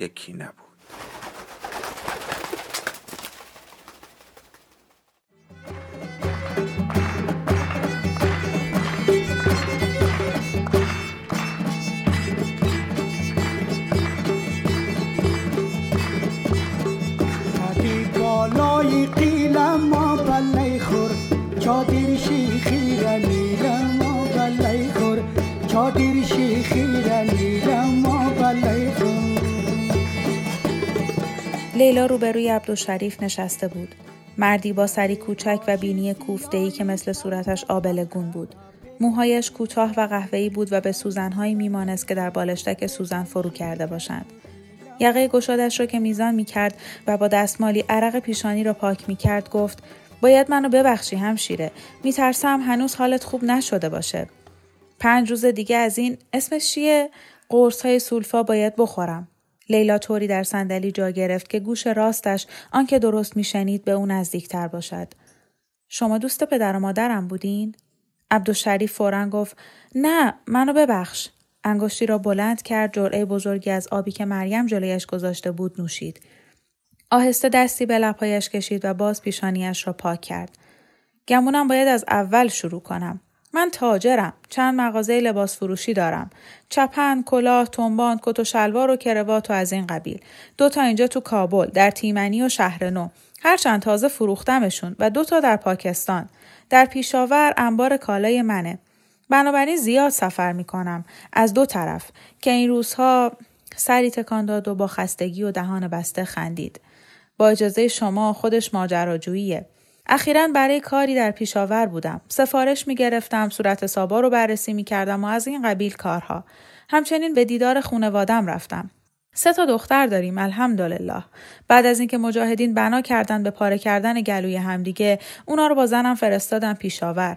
یکی نبود. بالای قیلم ما بلی خور. چادر شیخی رلیلم ما بلی خور. چادر شیخی رلیلم لیلا روبروی عبدالشریف نشسته بود. مردی با سری کوچک و بینی کوفته‌ای که مثل صورتش آبلگون بود. موهایش کوتاه و قهوه‌ای بود و به سوزنهایی میمانست که در بالشتک سوزن فرو کرده باشند. یقه گشادش را که میزان می‌کرد و با دستمالی عرق پیشانی را پاک می‌کرد گفت باید منو ببخشی همشیره میترسم هنوز حالت خوب نشده باشه پنج روز دیگه از این اسمش چیه قرص های سولفا باید بخورم لیلا طوری در صندلی جا گرفت که گوش راستش آنکه درست میشنید به او نزدیکتر باشد. شما دوست پدر و مادرم بودین؟ عبدالشریف فورا گفت نه منو ببخش. انگشتی را بلند کرد جرعه بزرگی از آبی که مریم جلویش گذاشته بود نوشید. آهسته دستی به لبهایش کشید و باز پیشانیش را پاک کرد. گمونم باید از اول شروع کنم. من تاجرم. چند مغازه لباس فروشی دارم. چپن کلاه تنبان کت و شلوار و کروات و از این قبیل. دو تا اینجا تو کابل در تیمنی و شهر نو. هرچند تازه فروختمشون و دو تا در پاکستان. در پیشاور انبار کالای منه. بنابراین زیاد سفر می کنم از دو طرف. که این روزها سری تکان داد و با خستگی و دهان بسته خندید. با اجازه شما خودش ماجراجوییه. اخیرا برای کاری در پیشاور بودم. سفارش می گرفتم، صورت سابا رو بررسی می کردم و از این قبیل کارها. همچنین به دیدار خونوادم رفتم. سه تا دختر داریم الحمدلله. بعد از اینکه مجاهدین بنا کردن به پاره کردن گلوی همدیگه، اونا رو با زنم فرستادم پیشاور.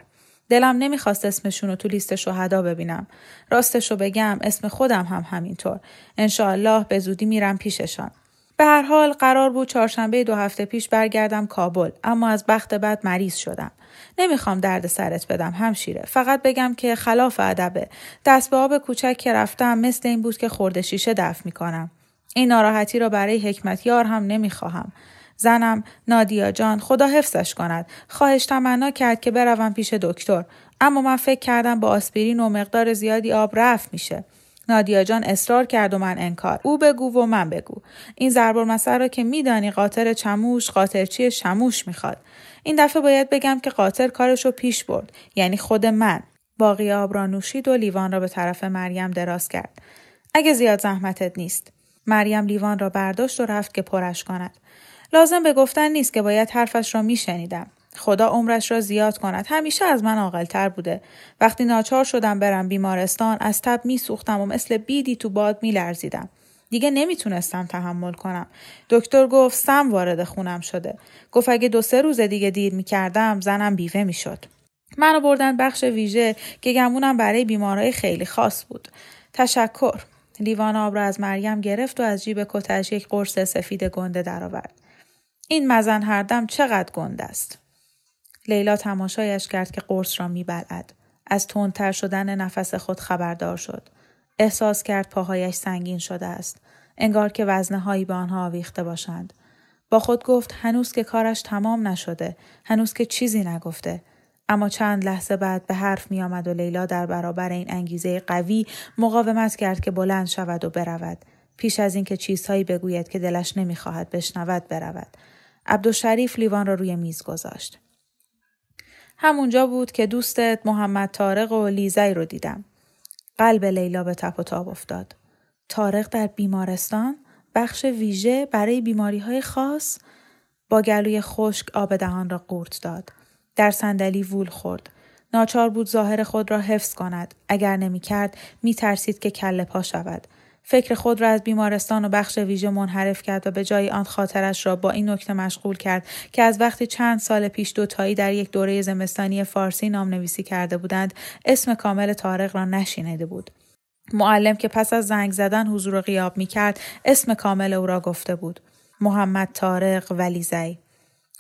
دلم نمی‌خواست اسمشون رو تو لیست شهدا ببینم. راستش رو بگم اسم خودم هم همینطور. انشاالله به زودی میرم پیششان. به هر حال قرار بود چهارشنبه دو هفته پیش برگردم کابل اما از بخت بعد مریض شدم. نمی‌خوام درد سرت بدم همشیره. فقط بگم که خلاف ادبه. دست به آب کوچک که رفتم مثل این بود که خورده شیشه دفع می‌کنم. این ناراحتی را برای حکمت یار هم نمی‌خواهم. زنم نادیا جان خدا حفظش کند. خواهش تمنا کرد که بروم پیش دکتر. اما من فکر کردم با آسپرین و مقدار زیادی آب رفت میشه. نادیا جان اصرار کرد و من انکار. او بگو و من بگو. این ضرب المثل را که میدانی قاطر چموش قاطرچی شموش می‌خواد. این دفعه باید بگم که قاطر کارشو پیش برد. یعنی خود من. باقی آب را نوشید و لیوان را به طرف مریم دراز کرد. اگه زیاد زحمتت نیست. مریم لیوان را برداشت و رفت که پرش کند. لازم به گفتن نیست که باید حرفش را میشنیدم. خدا عمرش را زیاد کند. همیشه از من عاقلتر بوده. وقتی ناچار شدم برم بیمارستان از تب میسوختم و مثل بیدی تو باد میلرزیدم. دیگه نمی‌تونستم تحمل کنم. دکتر گفت سم وارد خونم شده. گفت اگه دو سه روز دیگه دیر می‌کردم زنم بیوه می‌شد. منو بردن بخش ویژه که گمونم برای بیمارای خیلی خاص بود. تشکر. لیوان آب را از مریم گرفت و از جیب کتش یک قرص سفید گنده درآورد. این مزن هر دم چقدر گنده است؟ لیلا تماشایش کرد که قرص را میبلعد. از تندتر شدن نفس خود خبردار شد. احساس کرد پاهایش سنگین شده است. انگار که وزنه هایی به آنها آویخته باشند. با خود گفت هنوز که کارش تمام نشده هنوز که چیزی نگفته. اما چند لحظه بعد به حرف می آمد و لیلا در برابر این انگیزه قوی مقاومت کرد که بلند شود و برود. پیش از اینکه چیزهایی بگوید که دلش نمی‌خواهد بشنود برود. عبدالشریف لیوان را روی میز گذاشت. همونجا بود که دوستت محمد تارق و لیزی رو دیدم قلب لیلا به تپ و تاب افتاد تارق در بیمارستان بخش ویژه برای بیماری های خاص با گلوی خشک آب دهان را قورت داد در صندلی وول خورد. ناچار بود ظاهر خود را حفظ کند. اگر نمی کرد می ترسید که کله پا شود. فکر خود را از بیمارستان و بخش ویژه منحرف کرد و به جای آن خاطرش را با این نکته مشغول کرد که از وقتی چند سال پیش دوتایی در یک دوره زمستانی فارسی نام نویسی کرده بودند اسم کامل تارق را نشینیده بود. معلم که پس از زنگ زدن حضور و غیاب می کرد اسم کامل او را گفته بود. محمد تارق ولیزی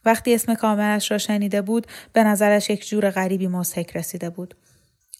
وقتی اسم کاملش را شنیده بود به نظرش یک جور غریبی مزهک رسیده بود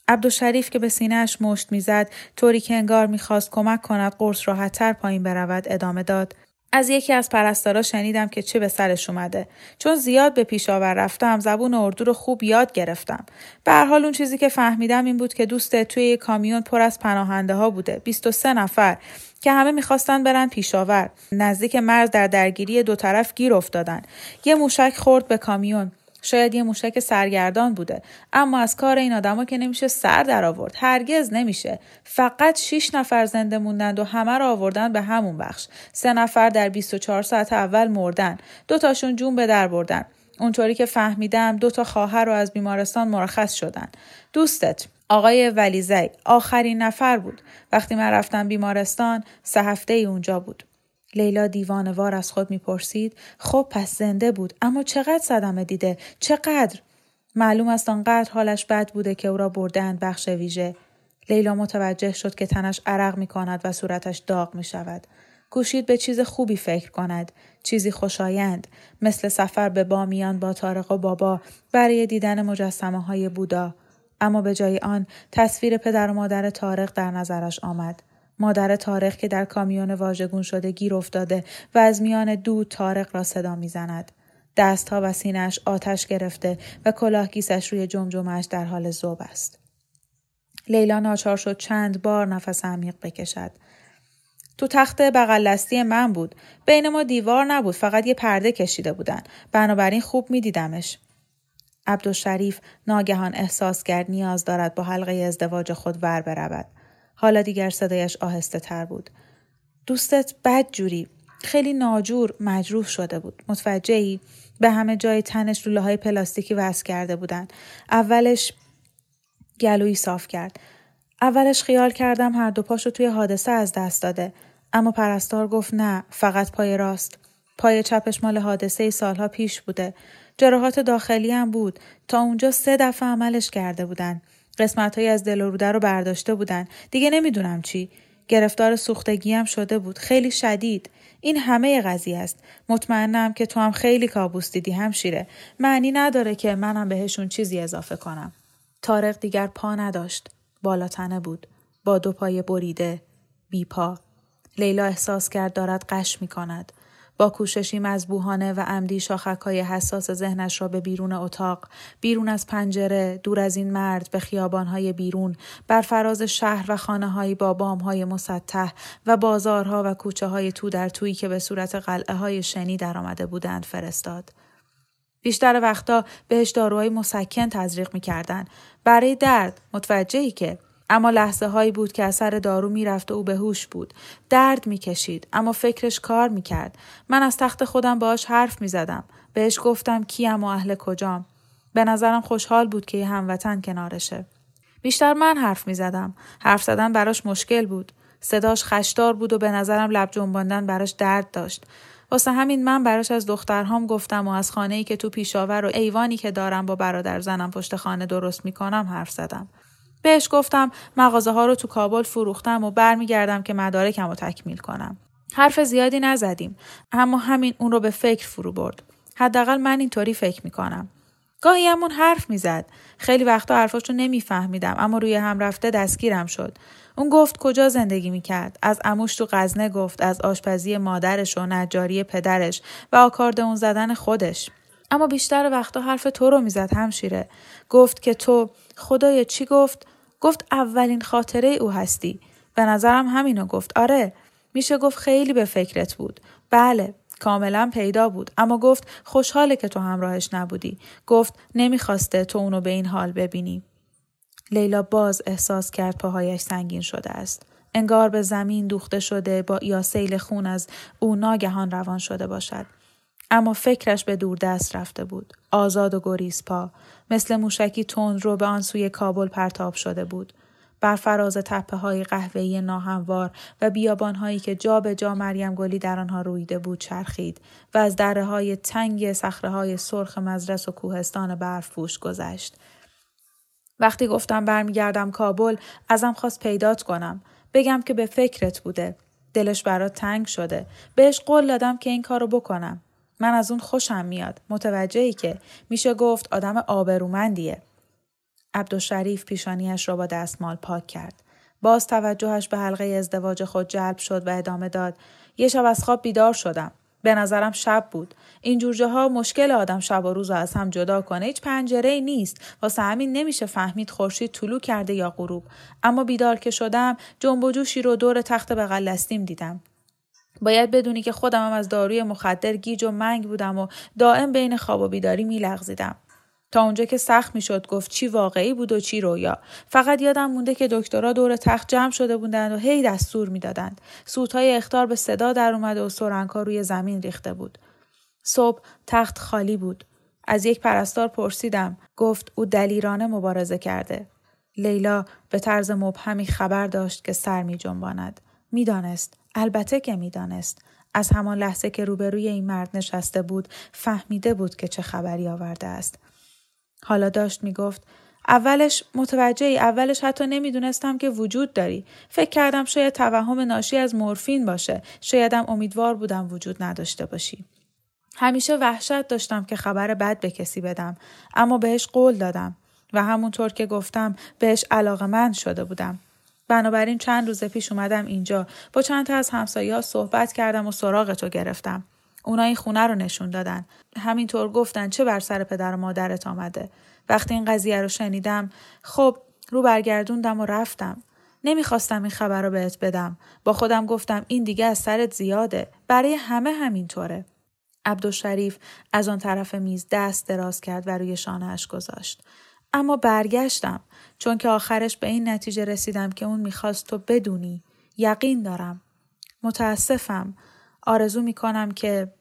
عبدالشریف که به سینهاش مشت می‌زد طوری که انگار می‌خواست کمک کند قرص راحتتر پایین برود ادامه داد. از یکی از پرستارا شنیدم که چه به سرش اومده. چون زیاد به پیشاور رفتم زبون اردو رو خوب یاد گرفتم. به هر حال اون چیزی که فهمیدم این بود که دوست توی یک کامیون پر از پناهنده ها بوده 23 نفر که همه می‌خواستن برن پیشاور نزدیک مرز در درگیری دو طرف گیر افتادن. یه موشک خورد به کامیون. شاید یه موشک سرگردان بوده. اما از کار این آدما که نمیشه سر در آورد. هرگز نمیشه. فقط 6 نفر زنده موندند و همه رو آوردن به همون بخش. سه نفر در 24 ساعت اول مردن. دو تاشون جون به در بردن. اونطوری که فهمیدم دو تا خواهر رو از بیمارستان مرخص شدن. دوستت آقای ولیزی آخرین نفر بود. وقتی من رفتم بیمارستان سه هفته ای اونجا بود. لیلا دیوانوار از خود می‌پرسید خب پس زنده بود اما چقدر صدمه دیده؟ چقدر؟ معلوم است آنقدر حالش بد بوده که او را بردند بخش ویژه. لیلا متوجه شد که تنش عرق می کند و صورتش داغ می شود. کوشید به چیز خوبی فکر کند. چیزی خوشایند. مثل سفر به بامیان با تارق و بابا برای دیدن مجسمه های بودا. اما به جای آن تصویر پدر و مادر تارق در نظرش آمد. مادر تارق که در کامیون واژگون شده گیر افتاده و از میان دود تارق را صدا می‌زند. دستها و سینش آتش گرفته و کلاه گیسش روی جمجمش در حال زوب است. لیلا ناچار شد چند بار نفس عمیق بکشد. تو تخت بغل من بود. بین ما دیوار نبود فقط یه پرده کشیده بودن. بنابراین خوب میدیدمش. عبدالشریف ناگهان احساس کرد نیاز دارد با حلقه ازدواج خود ور برود. حالا دیگر صدایش آهسته تر بود. دوستت بد جوری خیلی ناجور مجروح شده بود. متوجهی؟ به همه جای تنش لوله های پلاستیکی وصل کرده بودن. اولش گلویی صاف کرد. اولش خیال کردم هر دو پاشو توی حادثه از دست داده. اما پرستار گفت نه فقط پای راست. پای چپش مال حادثه سالها پیش بوده. جراحات داخلی هم بود. تا اونجا سه دفعه عملش کرده بودن. قسمت های از دل و روده رو برداشته بودن. دیگه نمی‌دونم چی. گرفتار سوختگی هم شده بود. خیلی شدید. این همه قضیه است. مطمئنم که تو هم خیلی کابوس دیدی همشیره. معنی نداره که منم بهشون چیزی اضافه کنم. تارق دیگر پا نداشت. بالاتنه بود. با دو پای بریده بی پا. لیلا احساس کرد دارد قش می کند با کوششی مذبوحانه و عمدی های حساس ذهنش را به بیرون اتاق، بیرون از پنجره، دور از این مرد به های بیرون، بر فراز شهر و خانه با های مسطح و بازارها و کوچه های تو در تویی که به صورت قلعه های شنی درآمده بودند فرستاد. بیشتر وقتا بهش داروهای مسکن تزریق می‌کردن برای درد متوجهی که اما لحظه هایی بود که اثر دارو می‌رفت و او به هوش بود درد می‌کشید اما فکرش کار می‌کرد من از تخت خودم باش حرف می‌زدم بهش گفتم کیم و اهل کجام. به نظرم خوشحال بود که یه هموطن کنارشه. بیشتر من حرف می زدم. حرف زدن براش مشکل بود. صداش خشدار بود و به نظرم لب جنباندن براش درد داشت. واسه همین من براش از دخترهام گفتم و از خانه ای که تو پیشاور و ایوانی که دارم با برادر زنم پشت خانه درست می‌کنم حرف زدم. بهش گفتم مغازه ها رو تو کابل فروختم و برمیگردم که مدارکم رو تکمیل کنم. حرف زیادی نزدیم اما همین اون رو به فکر فرو برد. حداقل من اینطوری فکر می‌کنم. گاهی همون حرف می‌زد. خیلی وقتا حرفاش رو نمیفهمیدم اما روی هم رفته دستگیرم شد. اون گفت کجا زندگی می‌کرد از اموش تو غزنه گفت از آشپزی مادرش و نجاری پدرش و آکاردئون زدن خودش اما بیشتر وقتا حرف تو رو می‌زد همشیره گفت که تو خدای چی گفت گفت اولین خاطره او هستی. به نظرم همینو گفت. آره میشه گفت خیلی به فکرت بود. بله کاملا پیدا بود. اما گفت خوشحاله که تو همراهش نبودی. گفت نمی‌خواسته تو اونو به این حال ببینی. لیلا باز احساس کرد پاهایش سنگین شده است. انگار به زمین دوخته شده با یا سیل خون از او ناگهان روان شده باشد. اما فکرش به دور دست رفته بود. آزاد و گریز پا. مثل موشکی تند رو به آن سوی کابل پرتاب شده بود. بر فراز تپه های قهوه‌ای ناهموار و بیابان هایی که جا به جا مریم گلی در آنها رویده بود چرخید و از دره های تنگ صخره های سرخ مزرس و کوهستان برفپوش گذشت. وقتی گفتم برمیگردم کابل ازم خواست پیدات کنم بگم که به فکرت بوده دلش برات تنگ شده بهش قول دادم که این کارو بکنم من از اون خوشم میاد. متوجهی که میشه گفت آدم آبرومندیه. عبدالشریف پیشانیش را با دستمال پاک کرد. باز توجهش به حلقه ازدواج خود جلب شد و ادامه داد. یه شب از خواب بیدار شدم. به نظرم شب بود. این جور ها مشکل آدم شب و روز رو از هم جدا کنه هیچ پنجره ای نیست. واسه همین نمیشه فهمید خورشید طلوع کرده یا غروب. اما بیدار که شدم جنب و جوشی رو دور تخت بغل دیدم. باید بدونی که خودم هم از داروی مخدر گیج و منگ بودم و دائم بین خواب و بیداری میلغزیدم. تا اونجا که سخت می‌شد گفت چی واقعی بود و چی رویا. فقط یادم مونده که دکترها دور تخت جمع شده بودند و هی دستور می‌دادند. سوتهای اختار به صدا در اومده و سرنگها روی زمین ریخته بود. صبح تخت خالی بود. از یک پرستار پرسیدم. گفت او دلیرانه مبارزه کرده. لیلا به طرز مبهمی خبر داشت که سر می جنباند. می‌دانست البته که می‌دانست. از همان لحظه که روبروی این مرد نشسته بود فهمیده بود که چه خبری آورده است. حالا داشت می‌گفت اولش متوجه ای اولش حتی نمی‌دونستم که وجود داری. فکر کردم شاید توهم ناشی از مورفین باشه. شایدم امیدوار بودم وجود نداشته باشی. همیشه وحشت داشتم که خبر بد به کسی بدم اما بهش قول دادم و همونطور که گفتم بهش علاقه من شده بودم. بنابراین چند روز پیش اومدم اینجا. با چند تا از همسایه ها صحبت کردم و سراغ تو گرفتم. اونا این خونه رو نشون دادن. همینطور گفتن چه بر سر پدر و مادرت آمده. وقتی این قضیه رو شنیدم خب رو برگردوندم و رفتم. نمی‌خواستم این خبر رو بهت بدم. با خودم گفتم این دیگه از سرت زیاده. برای همه همینطوره. عبدالشریف از آن طرف میز دست دراز کرد و روی شانهاش گذاشت. اما برگشتم چون که آخرش به این نتیجه رسیدم که اون می‌خواست تو بدونی یقین دارم متاسفم آرزو می‌کنم که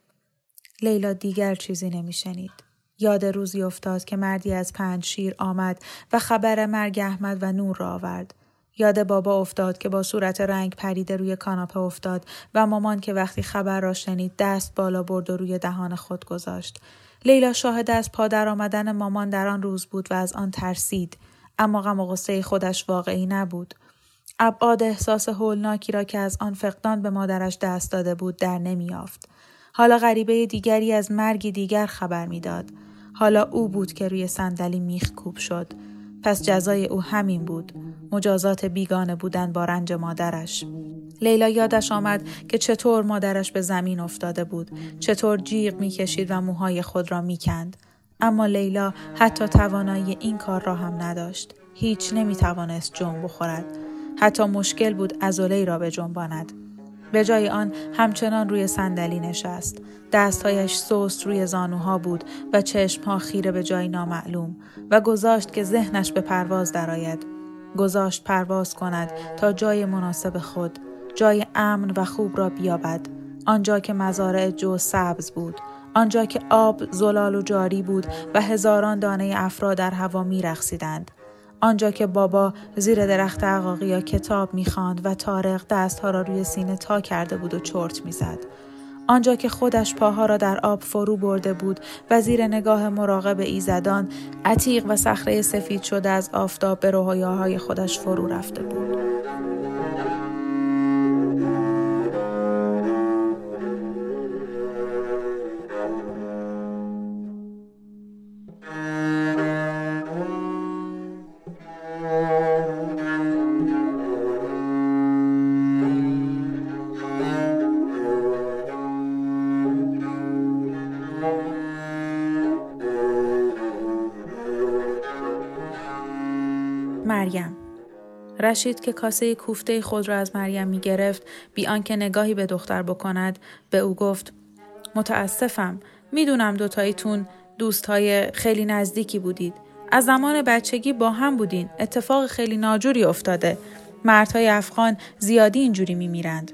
لیلا دیگر چیزی نمیشنید. یاد روزی افتاد که مردی از پنج شیر آمد و خبر مرگ احمد و نور را آورد. یاد بابا افتاد که با صورت رنگ پریده روی کاناپه افتاد و مامان که وقتی خبر را شنید دست بالا برد و روی دهان خود گذاشت. لیلا شاهد از پادر آمدن مامان در آن روز بود و از آن ترسید. اما غم و غصه خودش واقعی نبود. ابعاد احساس هولناکی را که از آن فقدان به مادرش دست داده بود در نمیافت. حالا غریبه دیگری از مرگی دیگر خبر می‌داد. حالا او بود که روی صندلی میخ کوب شد. پس جزای او همین بود. مجازات بیگانه بودن با رنج مادرش. لیلا یادش آمد که چطور مادرش به زمین افتاده بود. چطور جیغ می‌کشید و موهای خود را می‌کند. اما لیلا حتی توانایی این کار را هم نداشت. هیچ نمی‌توانست جنب بخورد. حتی مشکل بود ازولی را به جنباند. به جای آن همچنان روی صندلی نشست. دستهایش سوست روی زانوها بود و چشمها خیره به جای نامعلوم و گذاشت که ذهنش به پرواز درآید. گذاشت پرواز کند تا جای مناسب خود، جای امن و خوب را بیابد. آنجا که مزارع جو سبز بود، آنجا که آب زلال و جاری بود و هزاران دانه افرا در هوا می رخصیدند. آنجا که بابا زیر درخت عقاقیا کتاب می‌خواند و تارق دستها را روی سینه تا کرده بود و چرت می‌زد. آنجا که خودش پاها را در آب فرو برده بود و زیر نگاه مراقب ایزدان عتیق و صخره سفید شده از آفتاب به رویاهای خودش فرو رفته بود. مریم. رشید که کاسه کوفته خود را از مریم می گرفت بی آنکه نگاهی به دختر بکند به او گفت متاسفم. می‌دونم دوتاییتون دوستهای خیلی نزدیکی بودید. از زمان بچگی با هم بودین. اتفاق خیلی ناجوری افتاده. مردهای افغان زیادی اینجوری میمیرند.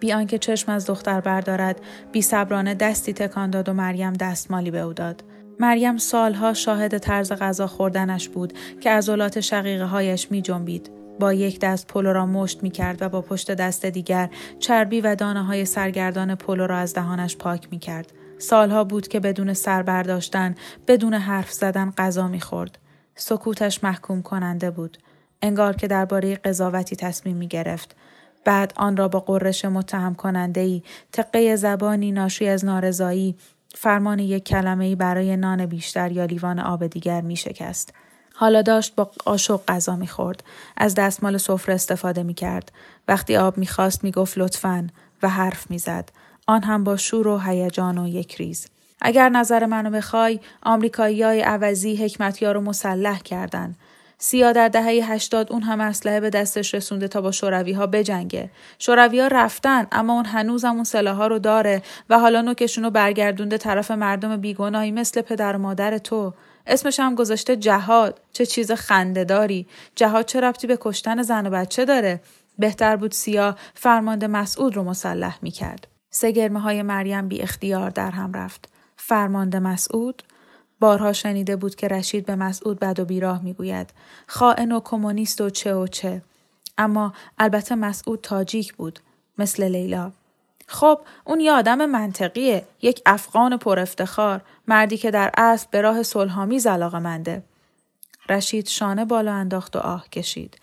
بی آنکه چشم از دختر بردارد بی صبرانه دستی تکان داد و مریم دستمالی به او داد. مریم سالها شاهد طرز غذا خوردنش بود که عضلات شقیقه هایش می جنبید. با یک دست پلو را مشت می کرد و با پشت دست دیگر چربی و دانه های سرگردان پلو را از دهانش پاک می کرد. سالها بود که بدون سر برداشتن، بدون حرف زدن غذا می خورد. سکوتش محکوم کننده بود. انگار که درباره قضاوتی تصمیم می گرفت. بعد آن را با قررش متهم کننده ای، تقه زبانی ناشی از نارضایی فرمان یک کلمه ای برای نان بیشتر یا لیوان آب دیگر می شکست. حالا داشت با قاشق غذا می خورد. از دستمال سفره استفاده می کرد. وقتی آب می خواست می گفت لطفاً و حرف می زد. آن هم با شور و هیجان و یک ریز. اگر نظر منو بخوای آمریکایی های عوضی حکمتیار رو مسلح کردن. سیا در دهه 80 اون هم اسلحه به دستش رسونده تا با شوروی ها بجنگه. شوروی ها رفتن اما اون هنوز اون سلاح ها رو داره و حالا نوکشون رو برگردونده طرف مردم بیگناهی مثل پدر و مادر تو. اسمش هم گذاشته جهاد. چه چیز خندهداری. جهاد چه ربطی به کشتن زن و بچه داره؟ بهتر بود سیا فرمانده مسعود رو مسلح می‌کرد. سگرمه های مریم بی اختیار در هم رفت. فرمانده مسعود بارها شنیده بود که رشید به مسعود بد و بیراه می‌گوید خائن و کمونیست و چه و چه. اما البته مسعود تاجیک بود مثل لیلا. خب اون یه آدم منطقیه یک افغان پر افتخار مردی که در اصل به راه صلحآمیز علاقه منده رشید شانه بالا انداخت و آه کشید.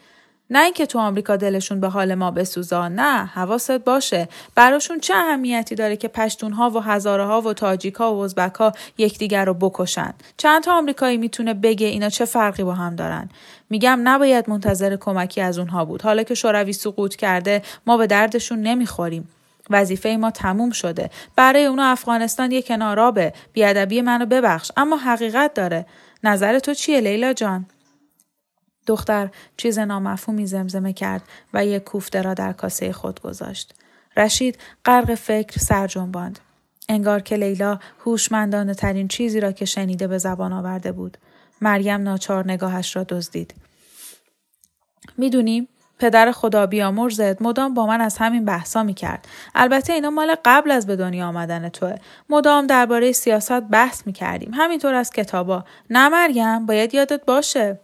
نه اینکه تو آمریکا دلشون به حال ما بسوزا نه حواست باشه. براشون چه اهمیتی داره که پشتونها و هزاره ها و تاجیکا و ها یکدیگر رو بکشن؟ چند تا آمریکایی می‌تونه بگه اینا چه فرقی با هم دارن؟ میگم نباید منتظر کمکی از اونها بود. حالا که شوروی سقوط کرده ما به دردشون نمی‌خوریم. وظیفه ما تموم شده. برای اونا افغانستان یه کنارابه بیادبی منو ببخش. اما حقیقت داره. نظر تو چیه لیلا جان؟ دختر چیز نامفهومی زمزمه کرد و یک کوفته را در کاسه خود گذاشت. رشید غرق فکر سر جنباند. انگار که لیلا هوشمندانه ترین چیزی را که شنیده به زبان آورده بود. مریم ناچار نگاهش را دزدید. می‌دونیم پدر خدا بیامرزت مدام با من از همین بحثا می‌کرد البته اینا مال قبل از به دنیا آمدن توه مدام درباره سیاست بحث می‌کردیم همینطور از کتابا نه مریم باید یادت باشه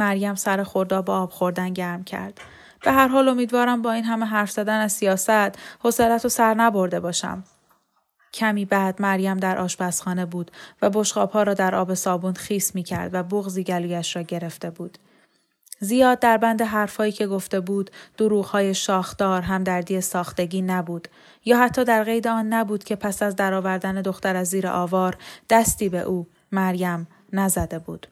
مریم سر خوردا با آب خوردن گرم کرد. به هر حال امیدوارم با این همه حرف زدن از سیاست حوصلت و سر نبرده باشم. کمی بعد مریم در آشپزخانه بود و ها را در آب صابون خیس می کرد و بغزی گلویش را گرفته بود. زیاد در بند حرفهایی که گفته بود دروغهای شاخدار همدردی ساختگی نبود یا حتی در قید آن نبود که پس از درآوردن دختر از زیر آوار دستی به او مریم نزده بود.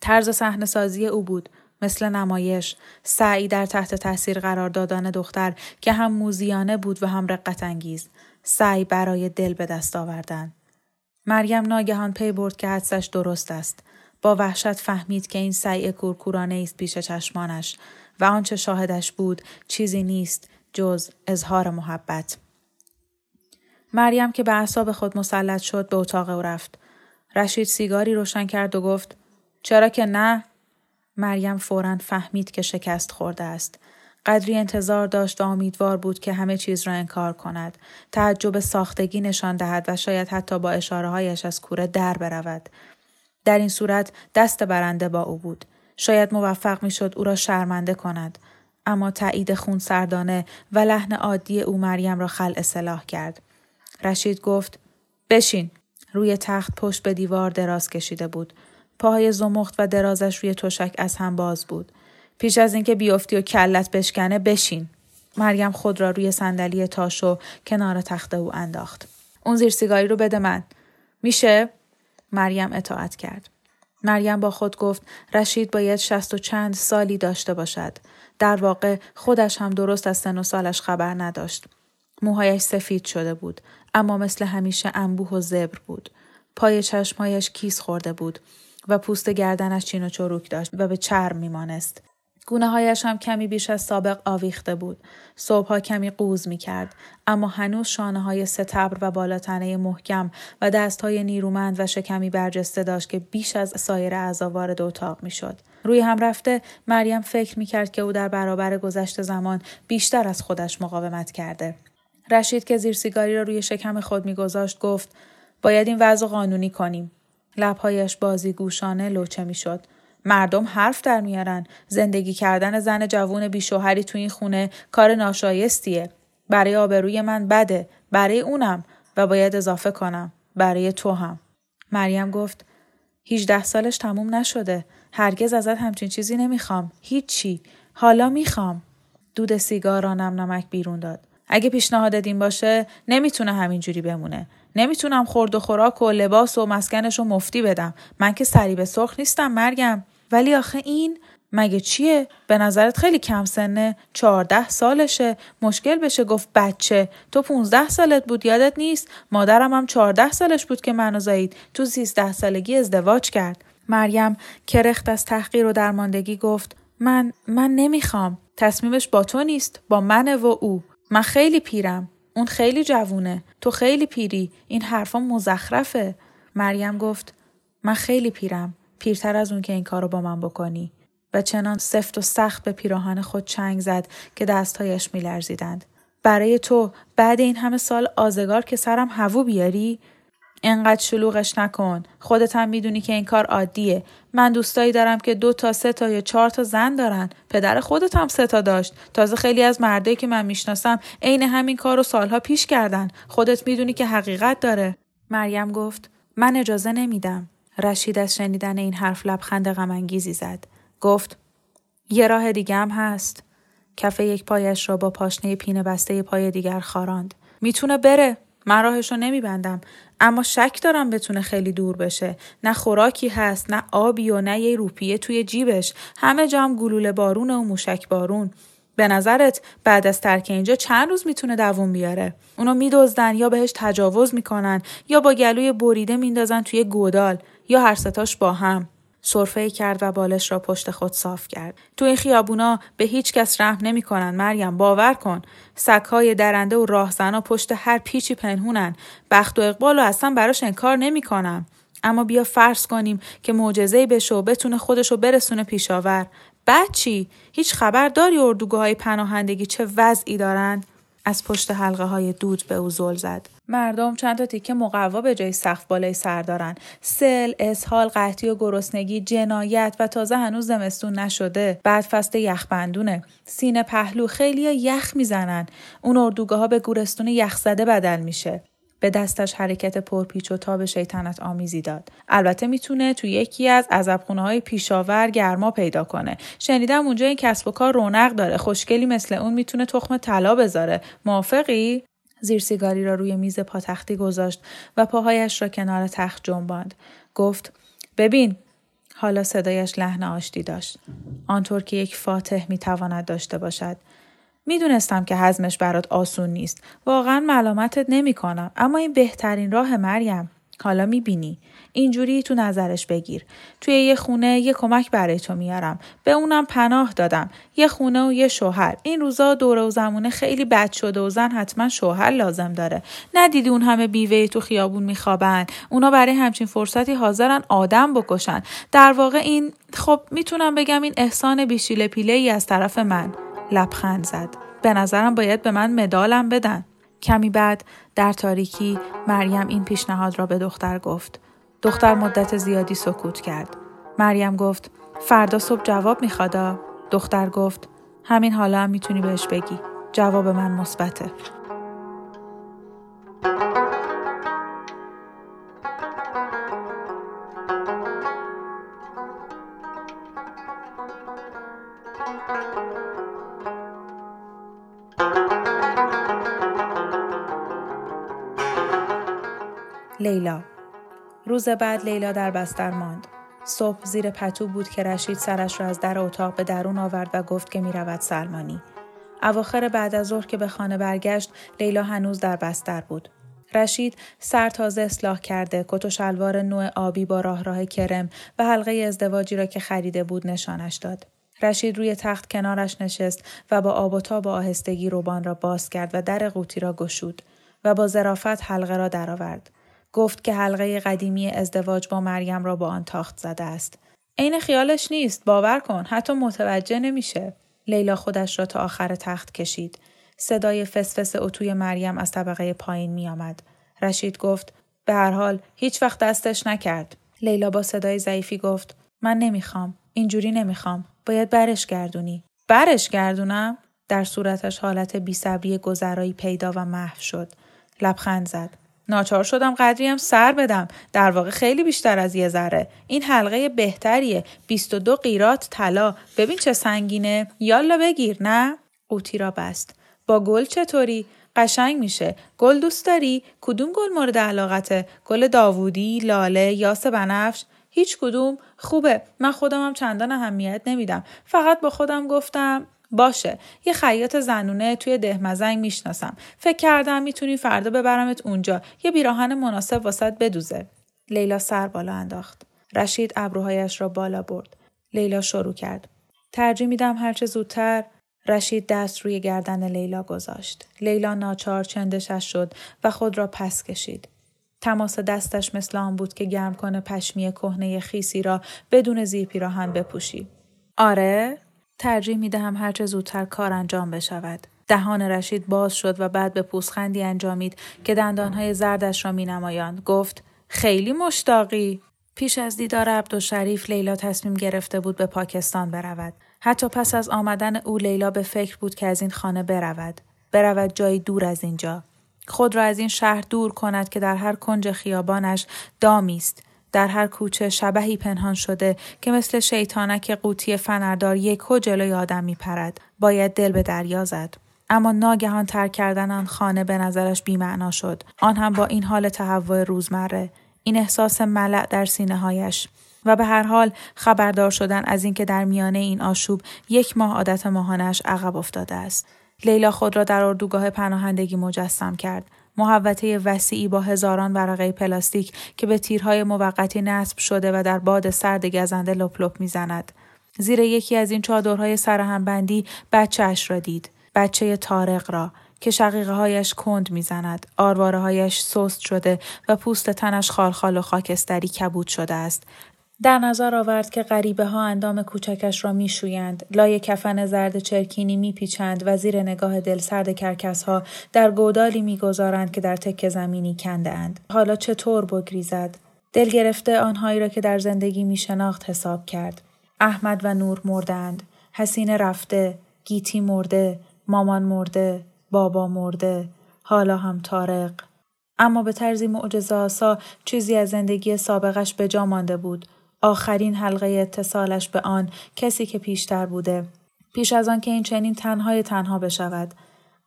طرز صحنه سازی او بود مثل نمایش سعی در تحت تاثیر قرار دادن دختر که هم موزیانه بود و هم رقت انگیز سعی برای دل به دست آوردن. مریم ناگهان پی برد که حدسش درست است. با وحشت فهمید که این سعی کورکورانه است پیش چشمانش و آنچه شاهدش بود چیزی نیست جز اظهار محبت. مریم که به اعصاب خود مسلط شد به اتاق او رفت. رشید سیگاری روشن کرد و گفت چرا که نه؟ مریم فورا فهمید که شکست خورده است. قدری انتظار داشت و امیدوار بود که همه چیز را انکار کند. تعجب ساختگی نشان دهد و شاید حتی با اشاره هایش از کوره در برود. در این صورت دست برنده با او بود. شاید موفق می‌شد او را شرمنده کند. اما تایید خون سردانه و لحن عادی او مریم را خل اصلاح کرد. رشید گفت بشین. روی تخت پشت به دیوار دراز کشیده بود. پاهای زمخت و درازش روی تشک از هم باز بود. پیش از اینکه بیفتی و کلت بشکنه بشین. مریم خود را روی صندلی تاشو کنار تخت او انداخت. اون زیر سیگاری رو بده من. میشه؟ مریم اطاعت کرد. مریم با خود گفت رشید باید شست و چند سالی داشته باشد. در واقع خودش هم درست از سن و سالش خبر نداشت. موهایش سفید شده بود اما مثل همیشه انبوه و زبر بود. پای چشمهایش کیس خورده بود و پوست گردنش چین و چروک داشت و به چرم میمانست. گونه هایش هم کمی بیش از سابق آویخته بود. صبحها کمی قوز می کرد. اما هنوز شانه های ستبر و بالاتنه محکم و دست های نیرومند و شکمی برجسته داشت که بیش از سایر اعضا وارد اتاق می شد. روی هم رفته مریم فکر می کرد که او در برابر گذشت زمان بیشتر از خودش مقاومت کرده. رشید که زیر سیگاری را روی شکم خود میگذاشت گفت باید این وضع قانونی کنیم. لبهایش بازی گوشانه لوچه می‌شد. مردم حرف در میارن. زندگی کردن زن جوون بیشوهری تو این خونه کار ناشایستیه. برای آبروی من بده. برای اونم. و باید اضافه کنم. برای تو هم. مریم گفت 18 سالش تموم نشده. هرگز ازت همچین چیزی نمی‌خوام. هیچی. حالا می‌خوام. دود سیگار را نم نمک بیرون داد. اگه پیشنهاد این باشه نمی‌تونه همینجوری بمونه. نمی‌تونم خورد و خوراک و لباس و مسکنش رو مفتی بدم من که سری به سرخ نیستم مرگم ولی آخه این مگه چیه؟ به نظرت خیلی کم سنه؟ چهارده سالشه؟ مشکل بشه گفت بچه تو پونزده سالت بود یادت نیست؟ مادرم هم چهارده سالش بود که منو زایید تو سیزده سالگی ازدواج کرد مریم کرخت از تحقیر و درماندگی گفت من من نمی‌خوام تصمیمش با تو نیست با منه و او من خیلی پیرم اون خیلی جوونه. تو خیلی پیری. این حرفا مزخرفه. مریم گفت من خیلی پیرم. پیرتر از اون که این کارو با من بکنی. و چنان سفت و سخت به پیراهن خود چنگ زد که دستهایش میلرزیدند. برای تو. بعد این همه سال آزگار که سرم هوو بیاری؟ انقدر شلوغش نکن. خودت هم می‌دونی که این کار عادیه. من دوستایی دارم که دو تا سه تا یا چهار تا زن دارن. پدر خودت هم سه تا داشت. تازه خیلی از مردایی که من می‌شناسم عین همین کار رو سالها پیش کردن. خودت می‌دونی که حقیقت داره. مریم گفت من اجازه نمیدم. رشید از شنیدن این حرف لبخند غمانگیزی زد. گفت یه راه دیگه هم هست. کف یک پایش را با پاشنه پینه بسته پای دیگر خاراند. می‌تونه بره. من راهش رو نمیبندم. اما شک دارم بتونه خیلی دور بشه. نه خوراکی هست نه آبی و نه یه روپیه توی جیبش. همه جام گلوله بارون و موشک بارون. به نظرت بعد از ترک اینجا چند روز می‌تونه دووم بیاره؟ اونو میدزدن یا بهش تجاوز می‌کنن یا با گلوی بریده میندازن توی گودال یا هر ستاش با هم؟ سرفه کرد و بالش را پشت خود صاف کرد. تو این خیابونا به هیچ کس رحم نمی‌کنن مریم باور کن. سگهای درنده و راهزنا پشت هر پیچی پنهونن. بخت و اقبال و اصلا براش انکار نمی‌کنم. اما بیا فرض کنیم که معجزه‌ای بشه و بتونه خودشو برسونه پیشاور. بعد چی؟ هیچ خبر داری اردوگاه های پناهندگی چه وضعی دارن؟ از پشت حلقه های دود به او زل زد. مردم چند تا تیکه مقوا به جای سقف بالای سر دارن. سل، اسهال، قحطی و گرسنگی، جنایت و تازه هنوز زمستون نشده. بعد فصل یخبندونه. سینه پهلو خیلی یخ می‌زنن. اون اردوگاه ها به گورستون یخزده بدل میشه. به دستش حرکت پرپیچ و تاب شیطنت آمیزی داد. البته می‌تونه تو یکی از عذبخونه های پیشاور گرما پیدا کنه. شنیدم اونجا این کسب و کار رونق داره. خوشگلی مثل اون می‌تونه تخم طلا بذاره. موافقی؟ زیر سیگاری را روی میز پاتختی گذاشت و پاهایش را کنار تخت جنباند. گفت ببین حالا صدایش لحن آشتی داشت. آنطور که یک فاتح می‌تواند داشته باشد. می‌دونستم که حزمش برات آسون نیست. واقعا ملامتت نمی کنم. اما این بهترین راه مریم. حالا می‌بینی. اینجوری تو نظرش بگیر. توی یه خونه یه کمک برای تو میارم. به اونم پناه دادم. یه خونه و یه شوهر. این روزا دوره و زمونه خیلی بد شده و زن حتما شوهر لازم داره. ندیدی اون همه بیوه تو خیابون میخوابن. اونا برای همچین فرصتی حاضرن آدم بکشن. در واقع این خب می‌تونم بگم این احسان بیشیله پیله ای از طرف من. لبخند زد. به نظرم باید به من مدالم بدن. کمی بعد در تاریکی مریم این پیشنهاد را به دختر گفت. دختر مدت زیادی سکوت کرد. مریم گفت فردا صبح جواب میخوادا؟ دختر گفت همین حالا هم می‌تونی بهش بگی. جواب من مثبته. روز بعد لیلا در بستر ماند. صبح زیر پتو بود که رشید سرش را از در اتاق به درون آورد و گفت که می رود سلمانی. اواخر بعد از ظهر که به خانه برگشت لیلا هنوز در بستر بود. رشید سر تازه اصلاح کرده کت و شلوار نوع آبی با راه راه کرم و حلقه ازدواجی را که خریده بود نشانش داد. رشید روی تخت کنارش نشست و با آب و تاب و آهستگی روبان را باز کرد و در قوطی را گشود و با ظرافت حلقه را درآورد. گفت که حلقه قدیمی ازدواج با مریم را با آن تاخت زده است. عین خیالش نیست باور کن حتی متوجه نمیشه. لیلا خودش را تا آخر تخت کشید. صدای فسفس اتوی مریم از طبقه پایین می آمد. رشید گفت به هر حال هیچ وقت دستش نکرد. لیلا با صدای ضعیفی گفت من نمی‌خوام. اینجوری نمی‌خوام. باید برش گردونی. برش گردونم؟ در صورتش حالت بیصبری گذرایی پیدا و محو شد. لبخند زد. ناچار شدم قدری هم سر بدم. در واقع خیلی بیشتر از یه ذره. این حلقه بهتریه. 22 قیرات طلا. ببین چه سنگینه. یالا بگیر. نه؟ قوطی را بست. با گل چطوری؟ قشنگ میشه. گل دوست داری؟ کدوم گل مورد علاقته؟ گل داوودی لاله یاس بنفش؟ هیچ کدوم؟ خوبه. من خودم هم چندان اهمیت نمیدم. فقط با خودم گفتم باشه. یه خیاط زنونه توی دهمزنگ می‌شناسم. فکر کردم می‌تونی فردا ببرمت اونجا. یه بیراهن مناسب واسط بدوزه. لیلا سر بالا انداخت. رشید ابروهایش را بالا برد. لیلا شروع کرد. ترجیح میدم هرچه زودتر رشید دست روی گردن لیلا گذاشت. لیلا ناچار چندشش شد و خود را پس کشید. تماس دستش مثل آن بود که گرم کنه پشمی کهنه خیسی را بدون زیر پیراهن بپوشی. آره؟ ترجیح می دهم هرچه زودتر کار انجام بشود. دهان رشید باز شد و بعد به پوسخندی انجامید که دندانهای زردش را می نمایاند. گفت خیلی مشتاقی. پیش از دیدار عبدالشریف لیلا تصمیم گرفته بود به پاکستان برود. حتی پس از آمدن او لیلا به فکر بود که از این خانه برود. برود جایی دور از اینجا. خود را از این شهر دور کند که در هر کنج خیابانش دامی است در هر کوچه شبهی پنهان شده که مثل شیطانک قوطی فنردار یک جلوی آدم می پرد. باید دل به دریا زد. اما ناگهان ترک کردن آن خانه به نظرش بیمعنا شد. آن هم با این حال تهوع روزمره. این احساس ملع در سینه هایش. و به هر حال خبردار شدن از اینکه در میانه این آشوب یک ماه عادت ماهانش عقب افتاده است. لیلا خود را در اردوگاه پناهندگی مجسم کرد. محوطه وسیعی با هزاران ورقه پلاستیک که به تیرهای موقتی نصب شده و در باد سرد گزنده لپ لپ می‌زند. زیر یکی از این چادرهای سرهمبندی بچهش را دید. بچه تارق را که شقیقه هایش کند می‌زند. آرواره هایش سست شده و پوست تنش خالخال و خاکستری کبود شده است. در نظر آورد که غریبه ها اندام کوچکش را میشویند. لای کفن زرد چرکینی میپیچند و زیر نگاه دل سرد کرکس ها در گودالی می‌گذارند که در تک زمینی کنده اند. حالا چطور بگریزد؟ دل گرفته آنهایی را که در زندگی میشناخت حساب کرد. احمد و نور مردند. حسین رفته گیتی مرده مامان مرده بابا مرده حالا هم تارق اما به طرزی معجزه آسا چیزی از زندگی سابقش به جا مانده بود. آخرین حلقه اتصالش به آن کسی که پیشتر بوده. پیش از آن که این چنین تنهای تنها بشود.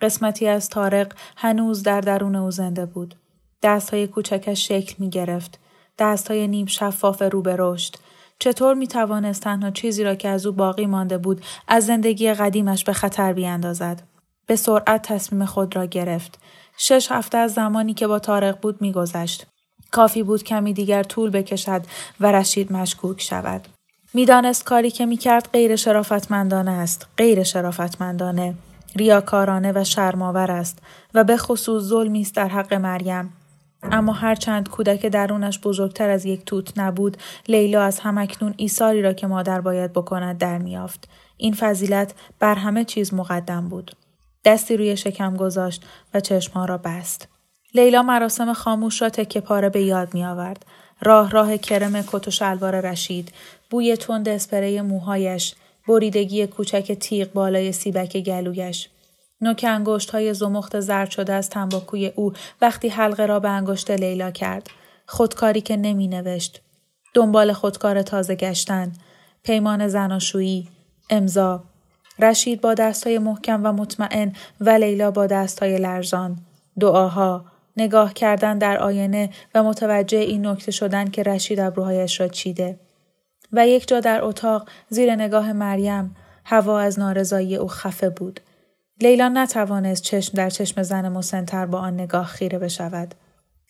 قسمتی از تارق هنوز در درون او زنده بود. دستهای کوچکش شکل می گرفت دستهای نیم شفاف رو به رشد. چطور می توانست تنها چیزی را که از او باقی مانده بود از زندگی قدیمش به خطر بیاندازد؟ به سرعت تصمیم خود را گرفت. شش هفته از زمانی که با تارق بود میگذشت. کافی بود کمی دیگر طول بکشد و رشید مشکوک شود. می‌دانست کاری که می‌کرد غیر شرافتمندانه است، غیر شرافتمندانه، ریاکارانه و شرماور است و به خصوص ظلمی است در حق مریم. اما هرچند کودک درونش بزرگتر از یک توت نبود لیلا از همکنون ایثاری را که مادر باید بکند در میافت این فضیلت بر همه چیز مقدم بود دستی روی شکم گذاشت و چشمها را بست لیلا مراسم خاموش را تکه پاره به یاد می آورد. راه راه کرم کت و شلوار رشید، بوی تند اسپری موهایش، بریدگی کوچک تیغ بالای سیبک گلویش. نوک انگشت های زمخت زرد شده از تنباکوی او وقتی حلقه را به انگشت لیلا کرد. خودکاری که نمی نوشت. دنبال خودکار تازه گشتن. پیمان زناشویی. امضا. رشید با دستای محکم و مطمئن و لیلا با دستای لرزان. دعاها. نگاه کردن در آینه و متوجه این نکته شدن که رشید ابروهایش را چیده. و یک جا در اتاق زیر نگاه مریم هوا از نارضایی او خفه بود. لیلا نتوانست چشم در چشم زن مسنتر با آن نگاه خیره بشود.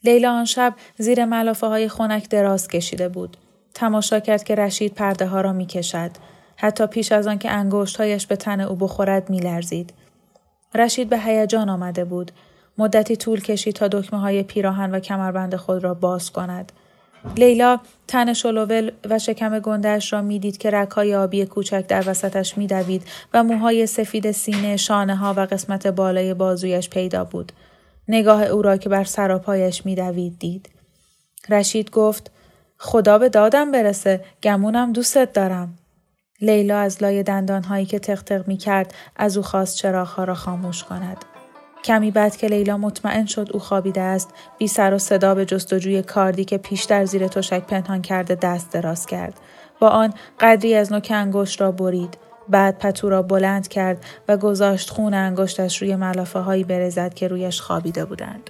لیلا آن شب زیر ملافه های خنک دراز کشیده بود. تماشا کرد که رشید پرده ها را می کشد. حتی پیش از آن که انگشتهایش به تن او بخورد می لرزید. رشید به هیجان آمده بود. مدتی طول کشید تا دکمه های پیراهن و کمربند خود را باز کند. لیلا تن شلوول و شکم گندش را می‌دید که رکای آبی کوچک در وسطش میدوید و موهای سفید سینه شانه ها و قسمت بالای بازویش پیدا بود. نگاه او را که بر سراپایش میدوید دید. رشید گفت خدا به دادم برسه گمونم دوستت دارم. لیلا از لای دندانهایی که تق می کرد از او خواست چراغها را خاموش کند. کمی بعد که لیلا مطمئن شد او خوابیده است بی سر و صدا به جستجوی کاردی که پیشتر زیر تشک پنهان کرده دست دراز کرد. با آن قدری از نوک انگشت را برید. بعد پتو را بلند کرد و گذاشت خون انگشتش روی ملافه هایی برزد که رویش خوابیده بودند.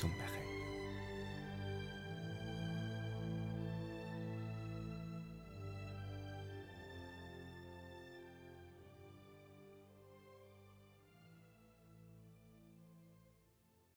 정말.